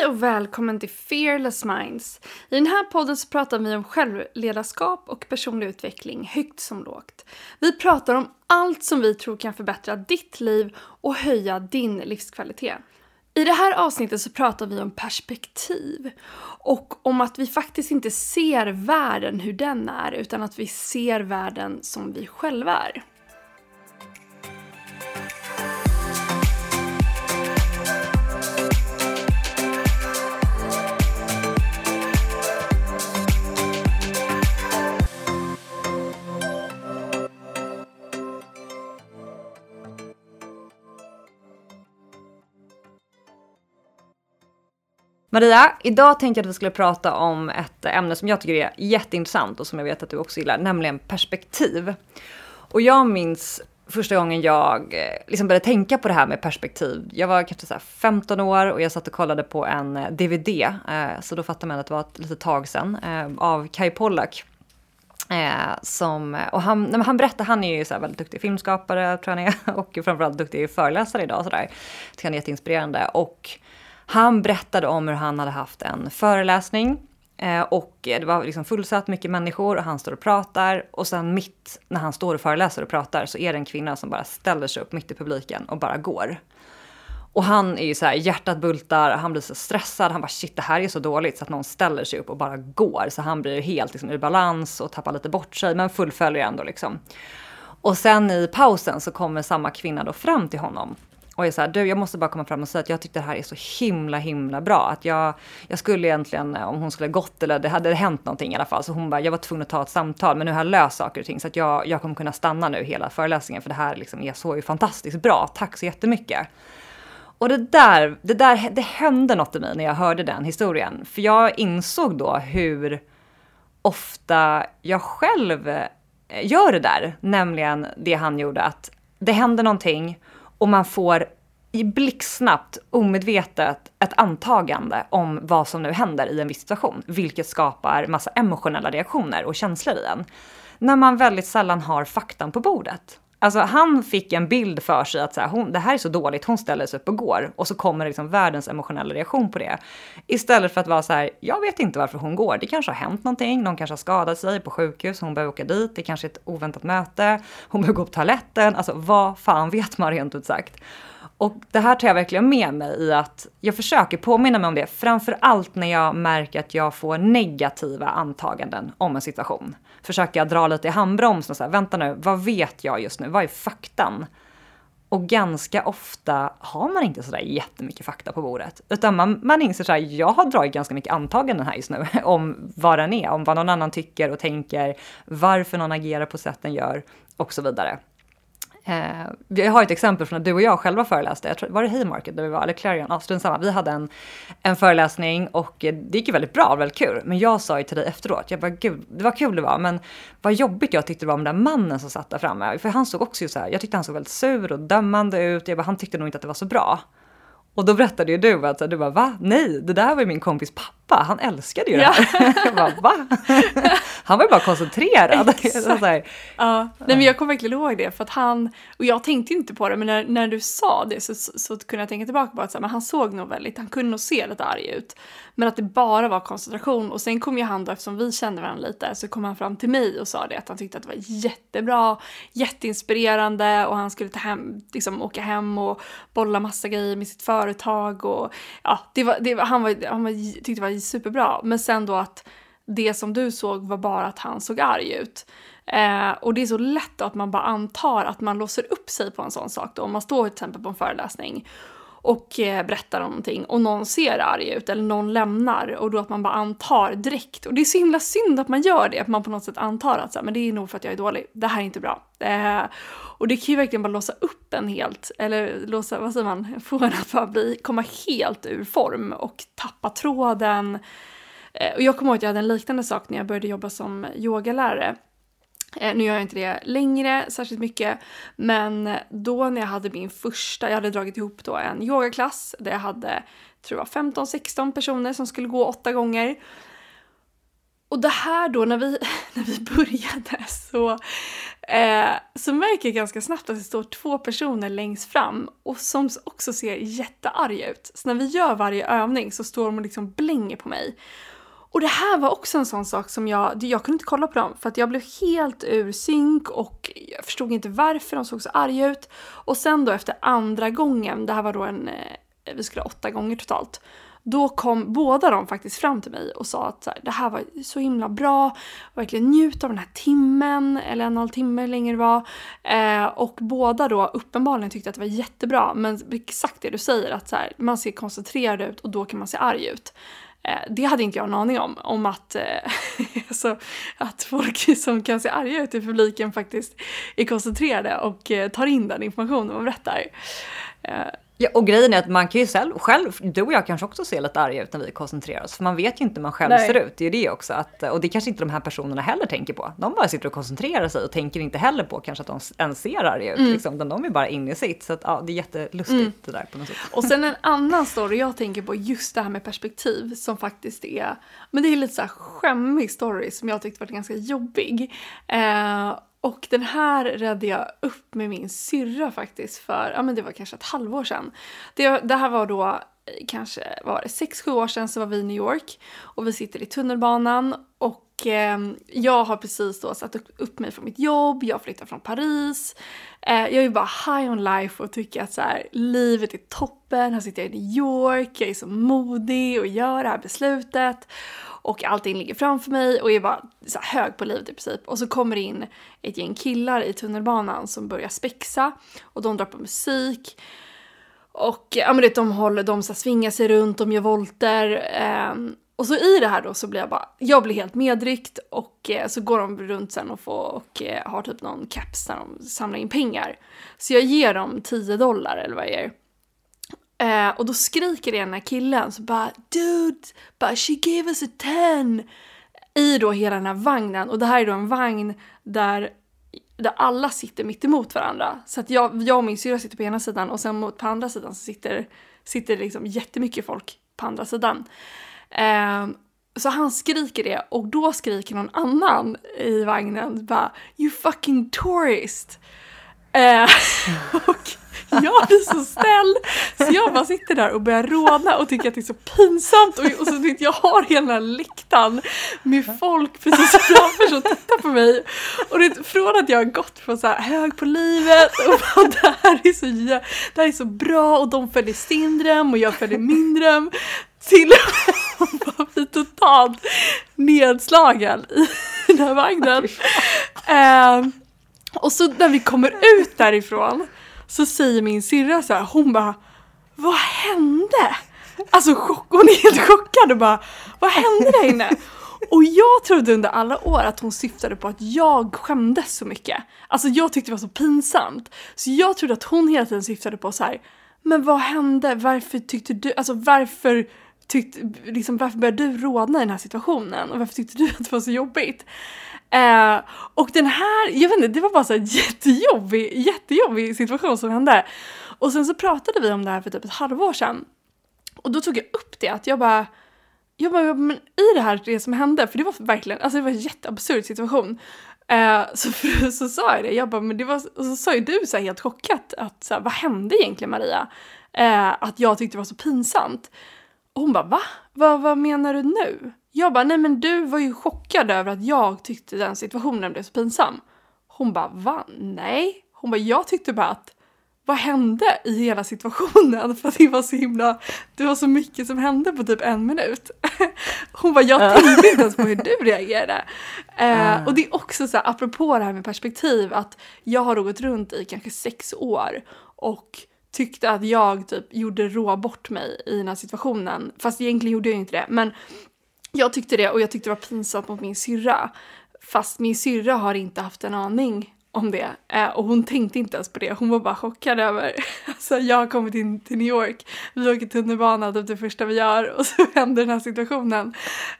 Hej och välkommen till Fearless Minds. I den här podden så pratar vi om självledarskap och personlig utveckling, högt som lågt. Vi pratar om allt som vi tror kan förbättra ditt liv och höja din livskvalitet. I det här avsnittet så pratar vi om perspektiv och om att vi faktiskt inte ser världen hur den är utan att vi ser världen som vi själva är. Maria, idag tänkte jag att vi skulle prata om ett ämne som jag tycker är jätteintressant och som jag vet att du också gillar, nämligen perspektiv. Och jag minns första gången jag eh, liksom började tänka på det här med perspektiv. Jag var kanske så 15 år och jag satt och kollade på en eh, DVD, eh, så då fattade man att det var ett litet tag sedan, av Kai Pollak. som, och han, han berättar, han är ju så väldigt duktig filmskapare tror jag han är, och framförallt duktig föreläsare idag. Så där. Det är jätteinspirerande. Och han berättade om hur han hade haft en föreläsning eh, och det var liksom fullsatt, mycket människor och han står och pratar och sen mitt när han står och föreläser och pratar så är det en kvinna som bara ställer sig upp mitt i publiken och bara går. Och han är ju så här, hjärtat bultar, han blir så stressad, han bara shit det här är så dåligt så att någon ställer sig upp och bara går. Så han blir helt liksom ur balans och tappar lite bort sig men fullföljer ändå liksom. Och sen i pausen så kommer samma kvinna då fram till honom och är så här, du jag måste bara komma fram och säga att jag tyckte det här är så himla himla bra. Att jag, jag skulle egentligen, eh, om hon skulle gått eller det hade hänt någonting i alla fall, så hon bara, jag var tvungen att ta ett samtal men nu har jag löst saker och ting så att jag, jag kommer kunna stanna nu hela föreläsningen för det här liksom är så ju fantastiskt bra. Tack så jättemycket. Och det där, det där, det hände något i mig när jag hörde den historien. För jag insåg då hur ofta jag själv eh, gör det där, nämligen det han gjorde, att det händer någonting och man får i blixtsnabbt, omedvetet, ett antagande om vad som nu händer i en viss situation, vilket skapar massa emotionella reaktioner och känslor i en. När man väldigt sällan har faktan på bordet. Alltså han fick en bild för sig att så här, hon, det här är så dåligt, hon ställer sig upp och går. Och så kommer liksom världens emotionella reaktion på det. Istället för att vara så här, jag vet inte varför hon går. Det kanske har hänt någonting, någon kanske har skadat sig på sjukhus, hon behöver åka dit, det kanske är ett oväntat möte, hon behöver gå på toaletten. Alltså vad fan vet man rent ut sagt. Och det här tar jag verkligen med mig i att jag försöker påminna mig om det, framför allt när jag märker att jag får negativa antaganden om en situation. Försöker jag dra lite i handbromsen och säga, vänta nu, vad vet jag just nu? Vad är faktan? Och ganska ofta har man inte sådär jättemycket fakta på bordet. Utan man, man inser såhär, jag har dragit ganska mycket antaganden här just nu om vad den är, om vad någon annan tycker och tänker, varför någon agerar på sätt den gör och så vidare. Eh, jag har ett exempel från när du och jag själva föreläste. Jag tror, var det Haymarket där vi var? Eller Clarion? Ja, strunt samma. Vi hade en, en föreläsning och eh, det gick ju väldigt bra, väldigt kul. Men jag sa ju till dig efteråt, jag bara gud, det var kul det var, men vad jobbigt jag tyckte det var med den där mannen som satt där framme. För han såg också ju så här, jag tyckte han såg väldigt sur och dömande ut. Jag bara, han tyckte nog inte att det var så bra. Och då berättade ju du att du bara va? Nej, det där var ju min kompis pappa. Han älskade ju det här. jag bara, va? Han var ju bara koncentrerad. Exakt. ja, Nej, men jag kommer verkligen ihåg det för att han, och jag tänkte inte på det men när, när du sa det så, så, så kunde jag tänka tillbaka på att så här, men han såg nog väldigt, han kunde nog se lite arg ut. Men att det bara var koncentration och sen kom ju han då eftersom vi kände varandra lite så kom han fram till mig och sa det att han tyckte att det var jättebra, jätteinspirerande och han skulle ta hem, liksom åka hem och bolla massa grejer med sitt företag och ja, det var, det var, han, var, han var, tyckte det var superbra. Men sen då att det som du såg var bara att han såg arg ut. Eh, och det är så lätt då att man bara antar att man låser upp sig på en sån sak då. Om man står till exempel på en föreläsning och eh, berättar om någonting och någon ser arg ut eller någon lämnar och då att man bara antar direkt. Och det är så himla synd att man gör det, att man på något sätt antar att så här, men det är nog för att jag är dålig, det här är inte bra. Eh, och det kan ju verkligen bara låsa upp en helt, eller låsa, vad säger man, få en att bara bli, komma helt ur form och tappa tråden. Eh, och jag kommer ihåg att jag hade en liknande sak när jag började jobba som yogalärare. Eh, nu gör jag inte det längre särskilt mycket, men då när jag hade min första, jag hade dragit ihop då en yogaklass där jag hade, tror jag 15-16 personer som skulle gå åtta gånger. och det här då när vi, när vi började så, eh, så märker jag ganska snabbt att det står två personer längst fram och som också ser jättearga ut. Så när vi gör varje övning så står de och liksom blänger på mig. Och det här var också en sån sak som jag, jag kunde inte kolla på dem för att jag blev helt ur synk och jag förstod inte varför de såg så arga ut. Och sen då efter andra gången, det här var då en, eh, vi skulle ha åtta gånger totalt, då kom båda de faktiskt fram till mig och sa att här, det här var så himla bra, verkligen njut av den här timmen, eller en och en halv timme hur länge det var. Eh, och båda då uppenbarligen tyckte att det var jättebra, men exakt det du säger, att så här, man ser koncentrerad ut och då kan man se arg ut. Eh, det hade inte jag en aning om, om att, eh, alltså, att folk som kan se arga ut i publiken faktiskt är koncentrerade och eh, tar in den informationen man berättar. Eh, Ja, och grejen är att man kan ju själv, själv, du och jag kanske också ser lite arga ut när vi koncentrerar oss. För man vet ju inte hur man själv Nej. ser ut. Det är ju det också. Att, och det kanske inte de här personerna heller tänker på. De bara sitter och koncentrerar sig och tänker inte heller på kanske att de ens ser arga ut. Mm. Liksom, de är bara inne i sitt. Så att, ja, det är jättelustigt mm. det där på något sätt. Och sen en annan story jag tänker på, just det här med perspektiv som faktiskt är, men det är lite så här skämmig story som jag tyckte var ganska jobbig. Eh, och den här räddade jag upp med min syrra faktiskt för, ja men det var kanske ett halvår sedan. Det, det här var då eh, kanske, var det, sex, sju år sedan så var vi i New York och vi sitter i tunnelbanan och eh, jag har precis då satt upp mig från mitt jobb, jag flyttar från Paris. Eh, jag är bara high on life och tycker att så här, livet är toppen, här sitter jag i New York, jag är så modig och gör det här beslutet och allting ligger framför mig och är bara så hög på livet i princip. Och så kommer det in ett gäng killar i tunnelbanan som börjar spexa och de drar på musik. Och ja men det, de håller, de så svingar sig runt, de gör volter. Eh, och så i det här då så blir jag bara, jag blir helt medryckt och eh, så går de runt sen och, får, och eh, har typ någon caps där de samlar in pengar. Så jag ger dem 10 dollar eller vad jag ger. Eh, och då skriker den här killen så bara “Dude, but she gave us a ten” i då hela den här vagnen. Och det här är då en vagn där, där alla sitter mitt emot varandra. Så att jag, jag och min syrra sitter på ena sidan och sen mot, på andra sidan så sitter, sitter liksom jättemycket folk på andra sidan. Eh, så han skriker det och då skriker någon annan i vagnen bara “You fucking tourist”. Eh, och jag blir så snäll. Så jag bara sitter där och börjar råna och tycker att det är så pinsamt. Och, och så vet jag har hela den här läktaren med folk precis framför som tittar på mig. Och det, från att jag har gått från så här hög på livet och bara, det, här är så, det här är så bra och de följer sin dröm och jag följer min dröm. Till att bli totalt nedslagen i den här vagnen. Uh, och så när vi kommer ut därifrån så säger min syrra så här, hon bara Vad hände? Alltså chock, hon är helt chockad och bara Vad hände där inne? Och jag trodde under alla år att hon syftade på att jag skämdes så mycket. Alltså jag tyckte det var så pinsamt. Så jag trodde att hon hela tiden syftade på så här, men vad hände? Varför tyckte du, alltså varför tyckte, liksom varför började du rodna i den här situationen? Och varför tyckte du att det var så jobbigt? Eh, och den här, jag vet inte, det var bara så en jättejobbig, jättejobbig situation som hände. Och sen så pratade vi om det här för typ ett halvår sedan. Och då tog jag upp det, att jag bara, jag bara, men i det här, det som hände, för det var verkligen, alltså det var en jätteabsurd situation. Eh, så, så sa jag det, jag bara, men det var, och så sa ju du så här helt chockat att så här, vad hände egentligen Maria? Eh, att jag tyckte det var så pinsamt. Och hon bara, va? va? vad menar du nu? Jag bara, nej men du var ju chockad över att jag tyckte den situationen blev så pinsam. Hon bara, va? Nej. Hon bara, jag tyckte bara att vad hände i hela situationen? För att det var så himla, det var så mycket som hände på typ en minut. Hon bara, jag tänkte inte ens på hur du reagerade. Uh, och det är också så här, apropå det här med perspektiv, att jag har gått runt i kanske sex år och tyckte att jag typ gjorde rå bort mig i den här situationen. Fast egentligen gjorde jag inte det. Men jag tyckte det och jag tyckte det var pinsamt mot min syrra. Fast min syrra har inte haft en aning om det. Eh, och hon tänkte inte ens på det. Hon var bara chockad över, alltså jag har kommit in till New York, vi åker tunnelbana, typ det första vi gör och så händer den här situationen.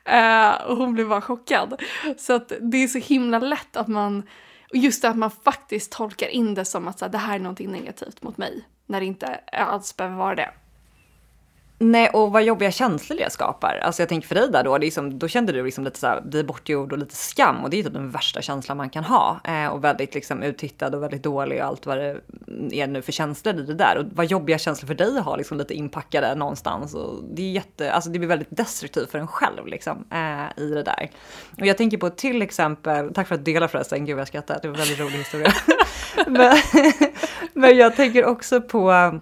Eh, och hon blev bara chockad. Så att det är så himla lätt att man, och just det att man faktiskt tolkar in det som att så här, det här är någonting negativt mot mig, när det inte alls behöver vara det. Nej, och vad jobbiga känslor det skapar. Alltså jag tänker för dig där då, liksom, då kände du liksom lite så här, bli bortgjord och lite skam. Och det är typ den värsta känslan man kan ha. Eh, och väldigt liksom uttittad och väldigt dålig och allt vad det är nu för känslor i det där. Och vad jobbiga känslor för dig att ha liksom lite inpackade någonstans. Och det är jätte, alltså det blir väldigt destruktivt för en själv liksom eh, i det där. Och jag tänker på till exempel, tack för att du delar förresten, gud vad jag skrattar, det var en väldigt rolig historia. men, men jag tänker också på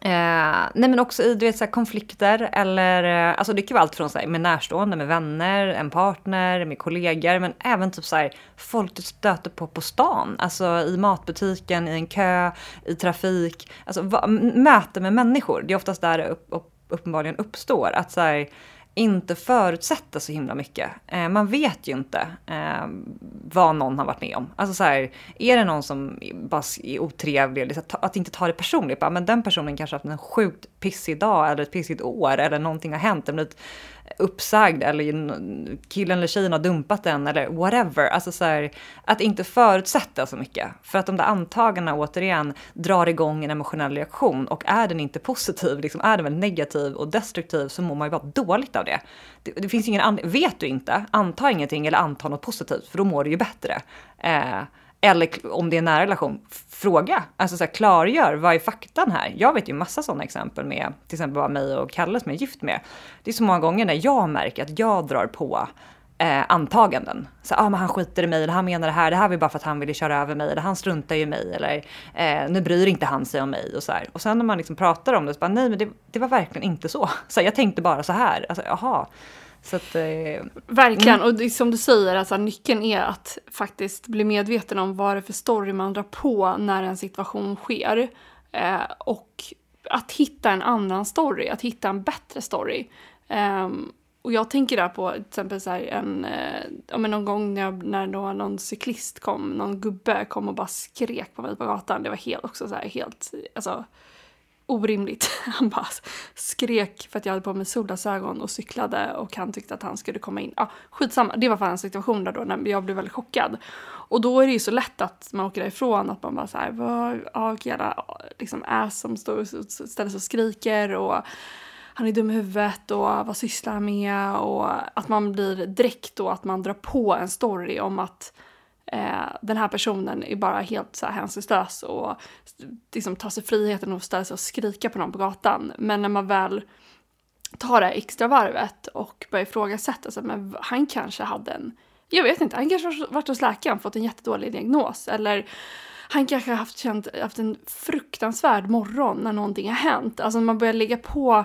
Eh, nej men också i du vet, så konflikter eller eh, alltså det kan vara allt från så här, med närstående, med vänner, en partner, med kollegor men även typ så här, folk du stöter på på stan. Alltså i matbutiken, i en kö, i trafik. Alltså va, möte med människor. Det är oftast där det upp, upp, uppenbarligen uppstår. Att så här, inte förutsätta så himla mycket. Eh, man vet ju inte eh, vad någon har varit med om. Alltså så här, är det någon som bara är otrevlig, liksom, att inte ta det personligt, bara, men den personen kanske har haft en sjukt pissig dag eller ett pissigt år eller någonting har hänt, blivit uppsagd eller killen eller tjejen har dumpat den eller whatever. Alltså så här, att inte förutsätta så mycket. För att de där antagandena återigen drar igång en emotionell reaktion och är den inte positiv, liksom är den väl negativ och destruktiv så mår man ju bara dåligt av det. Det, det finns ingen anledning, vet du inte, anta ingenting eller anta något positivt för då mår du ju bättre. Eh, eller om det är en nära relation, fråga. Alltså så här, klargör, vad är faktan här? Jag vet ju massa sådana exempel med, till exempel bara mig och Kalle som jag är gift med. Det är så många gånger när jag märker att jag drar på eh, antaganden. Så ah, men han skiter i mig, eller han menar det här, det här var bara för att han ville köra över mig, eller han struntar ju i mig, eller eh, nu bryr inte han sig om mig och så här. Och sen när man liksom pratar om det så bara, nej men det, det var verkligen inte så. så här, jag tänkte bara så här, alltså jaha. Att, eh, Verkligen, mm. och som du säger, alltså, nyckeln är att faktiskt bli medveten om vad det är för story man drar på när en situation sker. Eh, och att hitta en annan story, att hitta en bättre story. Eh, och jag tänker där på till exempel så en, eh, någon gång när, jag, när då någon cyklist kom, någon gubbe kom och bara skrek på mig på gatan. Det var helt också så här, helt, alltså orimligt. Han bara skrek för att jag hade på mig solglasögon och cyklade och han tyckte att han skulle komma in. Ja, skitsamma, det var fan en situation där då när jag blev väldigt chockad. Och då är det ju så lätt att man åker därifrån att man bara såhär, vad, ja, jävla liksom ass som står och ställer sig och skriker och han är dum i huvudet och vad sysslar han med och att man blir direkt då att man drar på en story om att eh, den här personen är bara helt så här hänsynslös och liksom tar sig friheten att ställa sig och skrika på någon på gatan. Men när man väl tar det extra varvet och börjar ifrågasätta, så men han kanske hade en, jag vet inte, han kanske varit hos läkaren och fått en jättedålig diagnos eller han kanske har haft, känt, haft en fruktansvärd morgon när någonting har hänt. Alltså man börjar lägga på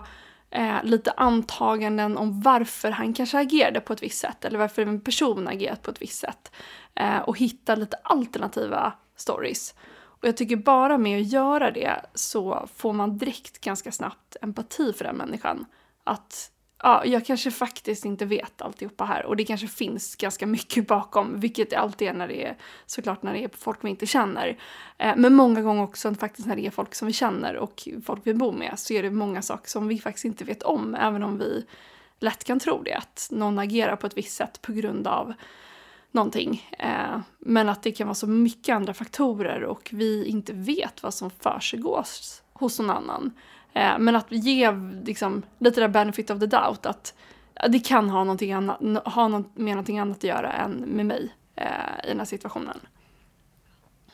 eh, lite antaganden om varför han kanske agerade på ett visst sätt eller varför en person agerat på ett visst sätt. Eh, och hitta lite alternativa stories. Och jag tycker bara med att göra det så får man direkt ganska snabbt empati för den människan. Att ja, jag kanske faktiskt inte vet alltihopa här och det kanske finns ganska mycket bakom, vilket det alltid är när det är såklart när det är folk vi inte känner. Eh, men många gånger också faktiskt när det är folk som vi känner och folk vi bor med så är det många saker som vi faktiskt inte vet om, även om vi lätt kan tro det, att någon agerar på ett visst sätt på grund av någonting. Eh, men att det kan vara så mycket andra faktorer och vi inte vet vad som försiggås hos någon annan. Eh, men att ge liksom, lite där benefit of the doubt att det kan ha, någonting annat, ha något, med någonting annat att göra än med mig eh, i den här situationen.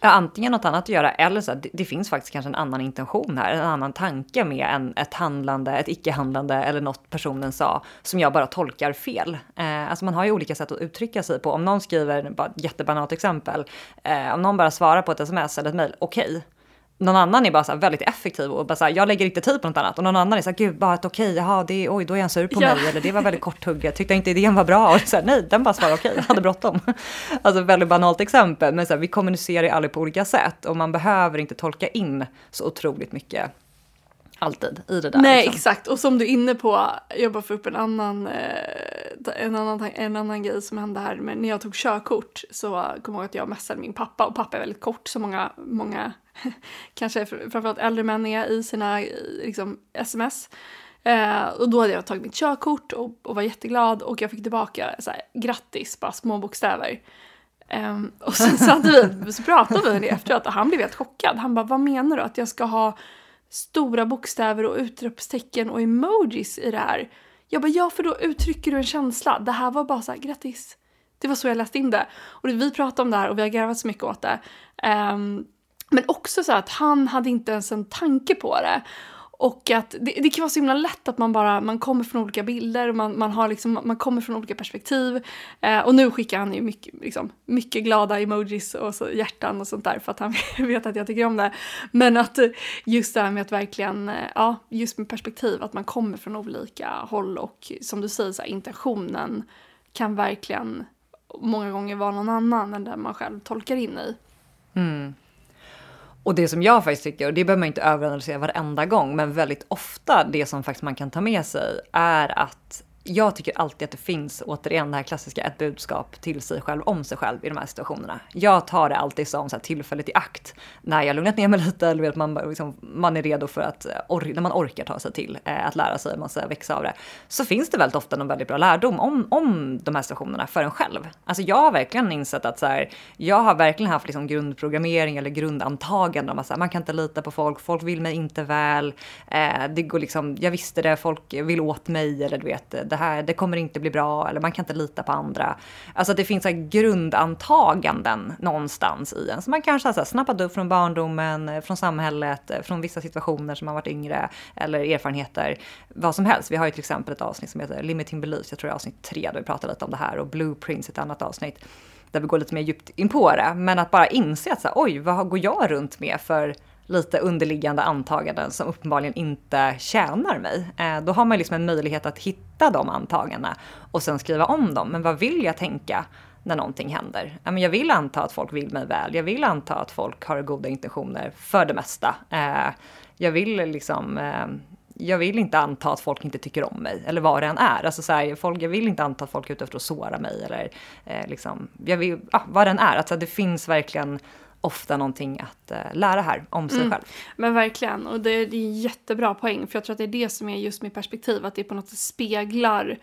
Ja, antingen något annat att göra eller så det, det, finns faktiskt kanske en annan intention här, en annan tanke med en, ett handlande, ett icke-handlande eller något personen sa som jag bara tolkar fel. Eh, alltså man har ju olika sätt att uttrycka sig på. Om någon skriver, bara ett jättebanalt exempel, eh, om någon bara svarar på ett sms eller ett mejl, okej. Okay någon annan är bara så väldigt effektiv och bara så här, jag lägger inte tid på något annat. Och någon annan är så här, gud bara ett okej, jaha, det, oj, då är han sur på ja. mig. Eller det var väldigt korthugget, tyckte inte idén var bra. Och så här, nej, den bara svarar okej, jag hade bråttom. Alltså väldigt banalt exempel, men så här, vi kommunicerar ju aldrig på olika sätt. Och man behöver inte tolka in så otroligt mycket alltid i det där. Nej liksom. exakt och som du är inne på, jag bara får upp en annan, eh, en, annan, en annan grej som hände här men när jag tog körkort så kom jag ihåg att jag messade min pappa och pappa är väldigt kort som många, många kanske framförallt äldre män är i sina liksom, sms. Eh, och då hade jag tagit mitt körkort och, och var jätteglad och jag fick tillbaka så här, grattis, bara små bokstäver. Eh, och sen satt vi, så pratade vi om det efteråt och han blev helt chockad. Han bara, vad menar du? Att jag ska ha stora bokstäver och utropstecken och emojis i det här. Jag bara, ja för då uttrycker du en känsla. Det här var bara så här, grattis. Det var så jag läste in det. Och vi pratade om det här och vi har garvat så mycket åt det. Um, men också så att han hade inte ens en tanke på det. Och att det, det, kan vara så himla lätt att man bara man kommer från olika bilder, man, man, har liksom, man kommer från olika perspektiv. Eh, och nu skickar han ju mycket, liksom, mycket glada emojis och så hjärtan och sånt där för att han vet att jag tycker om det. Men att just det här med att verkligen, eh, ja, just med perspektiv, att man kommer från olika håll och som du säger, så här, intentionen kan verkligen många gånger vara någon annan än den man själv tolkar in i. Mm. Och det som jag faktiskt tycker, och det behöver man inte överanalysera varenda gång, men väldigt ofta det som faktiskt man kan ta med sig är att jag tycker alltid att det finns, återigen det här klassiska, ett budskap till sig själv om sig själv i de här situationerna. Jag tar det alltid som så här tillfället i akt när jag lugnat ner mig lite eller vet, man, liksom, man är redo för att, eh, or, när man orkar ta sig till eh, att lära sig, man ska växa av det. Så finns det väldigt ofta någon väldigt bra lärdom om, om de här situationerna för en själv. Alltså jag har verkligen insett att så här, jag har verkligen haft liksom grundprogrammering eller grundantagande om att så här, man kan inte lita på folk, folk vill mig inte väl, eh, det går liksom, jag visste det, folk vill åt mig eller du vet, det här, det kommer inte bli bra eller man kan inte lita på andra. Alltså det finns så grundantaganden någonstans i en. som man kanske har så här snappat upp från barndomen, eh, från samhället, eh, från vissa situationer som man varit yngre eller erfarenheter. Vad som helst. Vi har ju till exempel ett avsnitt som heter Limiting Beliefs, jag tror det är avsnitt tre, där vi pratar lite om det här och Blueprints ett annat avsnitt där vi går lite mer djupt in på det. Men att bara inse att så här, oj, vad går jag runt med för lite underliggande antaganden som uppenbarligen inte tjänar mig. Eh, då har man liksom en möjlighet att hitta de antagandena och sen skriva om dem. Men vad vill jag tänka när någonting händer? Jag vill anta att folk vill mig väl. Jag vill anta att folk har goda intentioner för det mesta. Eh, jag vill liksom eh, jag vill inte anta att folk inte tycker om mig, eller vad det än är. Alltså så här, folk, jag vill inte anta att folk är ute efter att såra mig, eller eh, liksom, jag vill, ah, vad det än är. Alltså det finns verkligen ofta någonting att uh, lära här om sig mm. själv. Men verkligen, och det, det är en jättebra poäng för jag tror att det är det som är just mitt perspektiv, att det på något sätt speglar,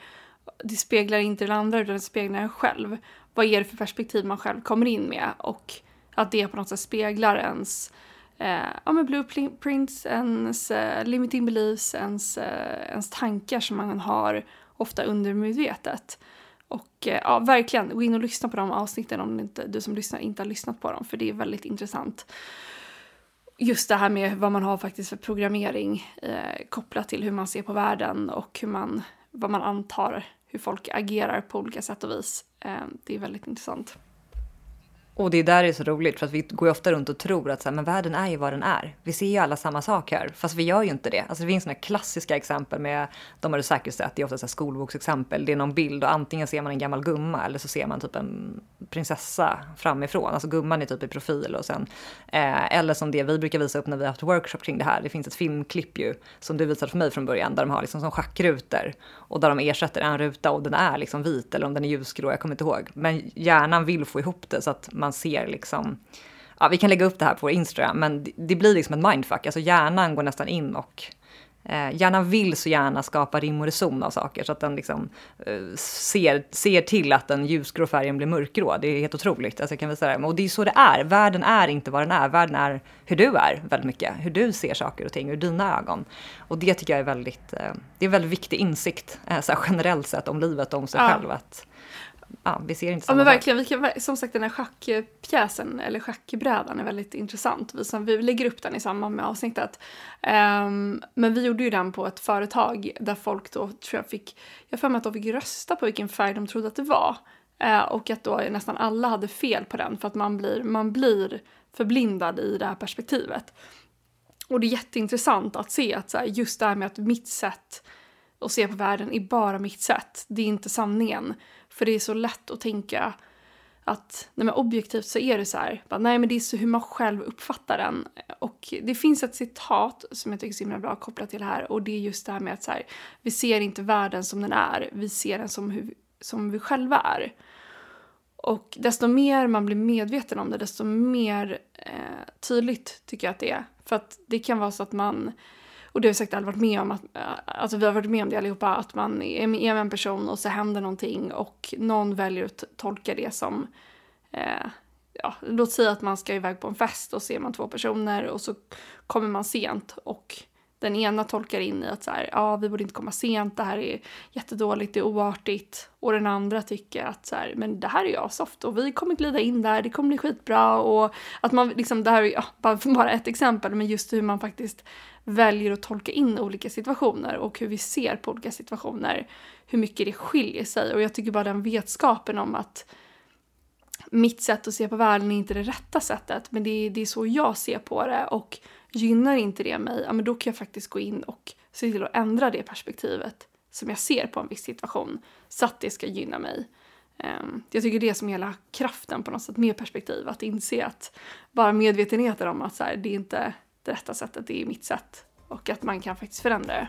det speglar inte den andra utan det speglar en själv. Vad är det för perspektiv man själv kommer in med och att det på något sätt speglar ens eh, ja, men blueprints, ens eh, limiting beliefs, ens, eh, ens tankar som man har ofta undermedvetet. Och eh, ja, verkligen, gå in och lyssna på de avsnitten om inte, du som lyssnar inte har lyssnat på dem, för det är väldigt intressant. Just det här med vad man har faktiskt för programmering eh, kopplat till hur man ser på världen och hur man, vad man antar hur folk agerar på olika sätt och vis. Eh, det är väldigt intressant. Och det är där det är så roligt, för att vi går ju ofta runt och tror att så här, men världen är ju vad den är. Vi ser ju alla samma sak här, fast vi gör ju inte det. Alltså det finns sådana klassiska exempel med, de har du säkert sett, det är ofta så här skolboksexempel. Det är någon bild och antingen ser man en gammal gumma eller så ser man typ en prinsessa framifrån. Alltså gumman är typ i profil och sen, eh, eller som det vi brukar visa upp när vi har haft workshop kring det här. Det finns ett filmklipp ju, som du visade för mig från början, där de har liksom som schackrutor och där de ersätter en ruta och den är liksom vit eller om den är ljusgrå, jag kommer inte ihåg. Men hjärnan vill få ihop det så att man ser liksom, ja vi kan lägga upp det här på vår Instagram, men det, det blir liksom ett mindfuck, alltså hjärnan går nästan in och eh, hjärnan vill så gärna skapa rim och reson av saker så att den liksom eh, ser, ser till att den ljusgrå färgen blir mörkgrå. Det är helt otroligt. Alltså jag kan visa det. Och det är så det är. Världen är inte vad den är. Världen är hur du är väldigt mycket. Hur du ser saker och ting ur dina ögon. Och det tycker jag är väldigt, eh, det är en väldigt viktig insikt eh, så generellt sett om livet och om sig ja. själv. Att, ja, vi ser inte samma Ja men verkligen, vi kan, som sagt den här schackpjäsen eller schackbrädan är väldigt intressant. Vi, som, vi lägger upp den i samband med avsnittet. Um, men vi gjorde ju den på ett företag där folk då tror jag fick, jag för mig att de fick rösta på vilken färg de trodde att det var. Uh, och att då nästan alla hade fel på den för att man blir, man blir förblindad i det här perspektivet. Och det är jätteintressant att se att så här, just det här med att mitt sätt att se på världen är bara mitt sätt. Det är inte sanningen. För det är så lätt att tänka att nej men objektivt så är det så här. Bara, nej men det är så hur man själv uppfattar den. Och det finns ett citat som jag tycker är så himla bra kopplat till det här och det är just det här med att så här, vi ser inte världen som den är, vi ser den som, hur, som vi själva är. Och desto mer man blir medveten om det, desto mer eh, tydligt tycker jag att det är. För att det kan vara så att man och det har vi säkert alla varit med om, att, eh, alltså vi har varit med om det allihopa, att man är med en person och så händer någonting och någon väljer att tolka det som, eh, ja, låt säga att man ska iväg på en fest och ser man två personer och så kommer man sent och den ena tolkar in i att så här, ja, vi borde inte komma sent, det här är jättedåligt, det är oartigt. Och den andra tycker att så här, men det här är ju soft och vi kommer glida in där, det kommer bli skitbra. Och att man liksom, det här är ja, bara ett exempel, men just hur man faktiskt väljer att tolka in olika situationer och hur vi ser på olika situationer, hur mycket det skiljer sig. Och jag tycker bara den vetskapen om att mitt sätt att se på världen är inte det rätta sättet, men det är, det är så jag ser på det och gynnar inte det mig, ja men då kan jag faktiskt gå in och se till att ändra det perspektivet som jag ser på en viss situation så att det ska gynna mig. Ehm, jag tycker det är som hela kraften på något sätt med perspektiv, att inse att bara medvetenheten om att så här, det är inte det rätta sättet, det är mitt sätt och att man kan faktiskt förändra det.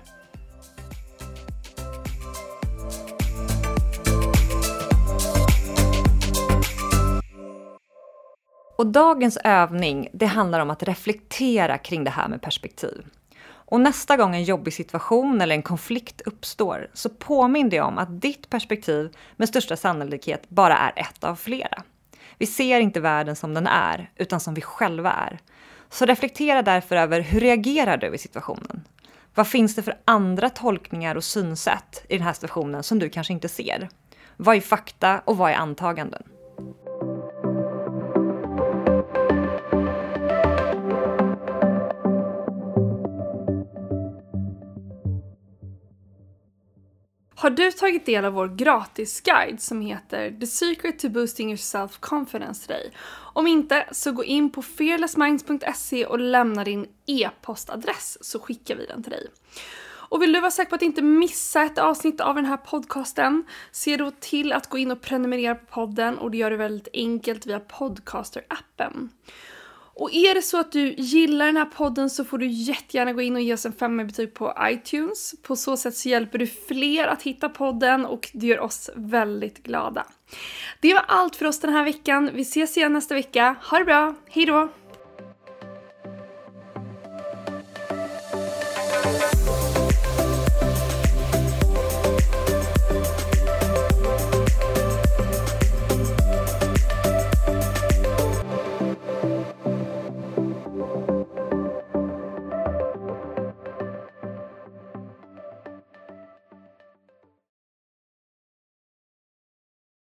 Och dagens övning, det handlar om att reflektera kring det här med perspektiv. Och nästa gång en jobbig situation eller en konflikt uppstår så påminn dig om att ditt perspektiv med största sannolikhet bara är ett av flera. Vi ser inte världen som den är, utan som vi själva är. Så reflektera därför över hur reagerar du i situationen? Vad finns det för andra tolkningar och synsätt i den här situationen som du kanske inte ser? Vad är fakta och vad är antaganden? Har du tagit del av vår gratisguide som heter The Secret to Boosting Your Self-Confidence till dig? Om inte, så gå in på fearlessminds.se och lämna din e-postadress så skickar vi den till dig. Och vill du vara säker på att inte missa ett avsnitt av den här podcasten, se då till att gå in och prenumerera på podden och det gör du väldigt enkelt via Podcaster-appen. Och är det så att du gillar den här podden så får du jättegärna gå in och ge oss en femma betyg på iTunes. På så sätt så hjälper du fler att hitta podden och det gör oss väldigt glada. Det var allt för oss den här veckan. Vi ses igen nästa vecka. Ha det bra, hejdå!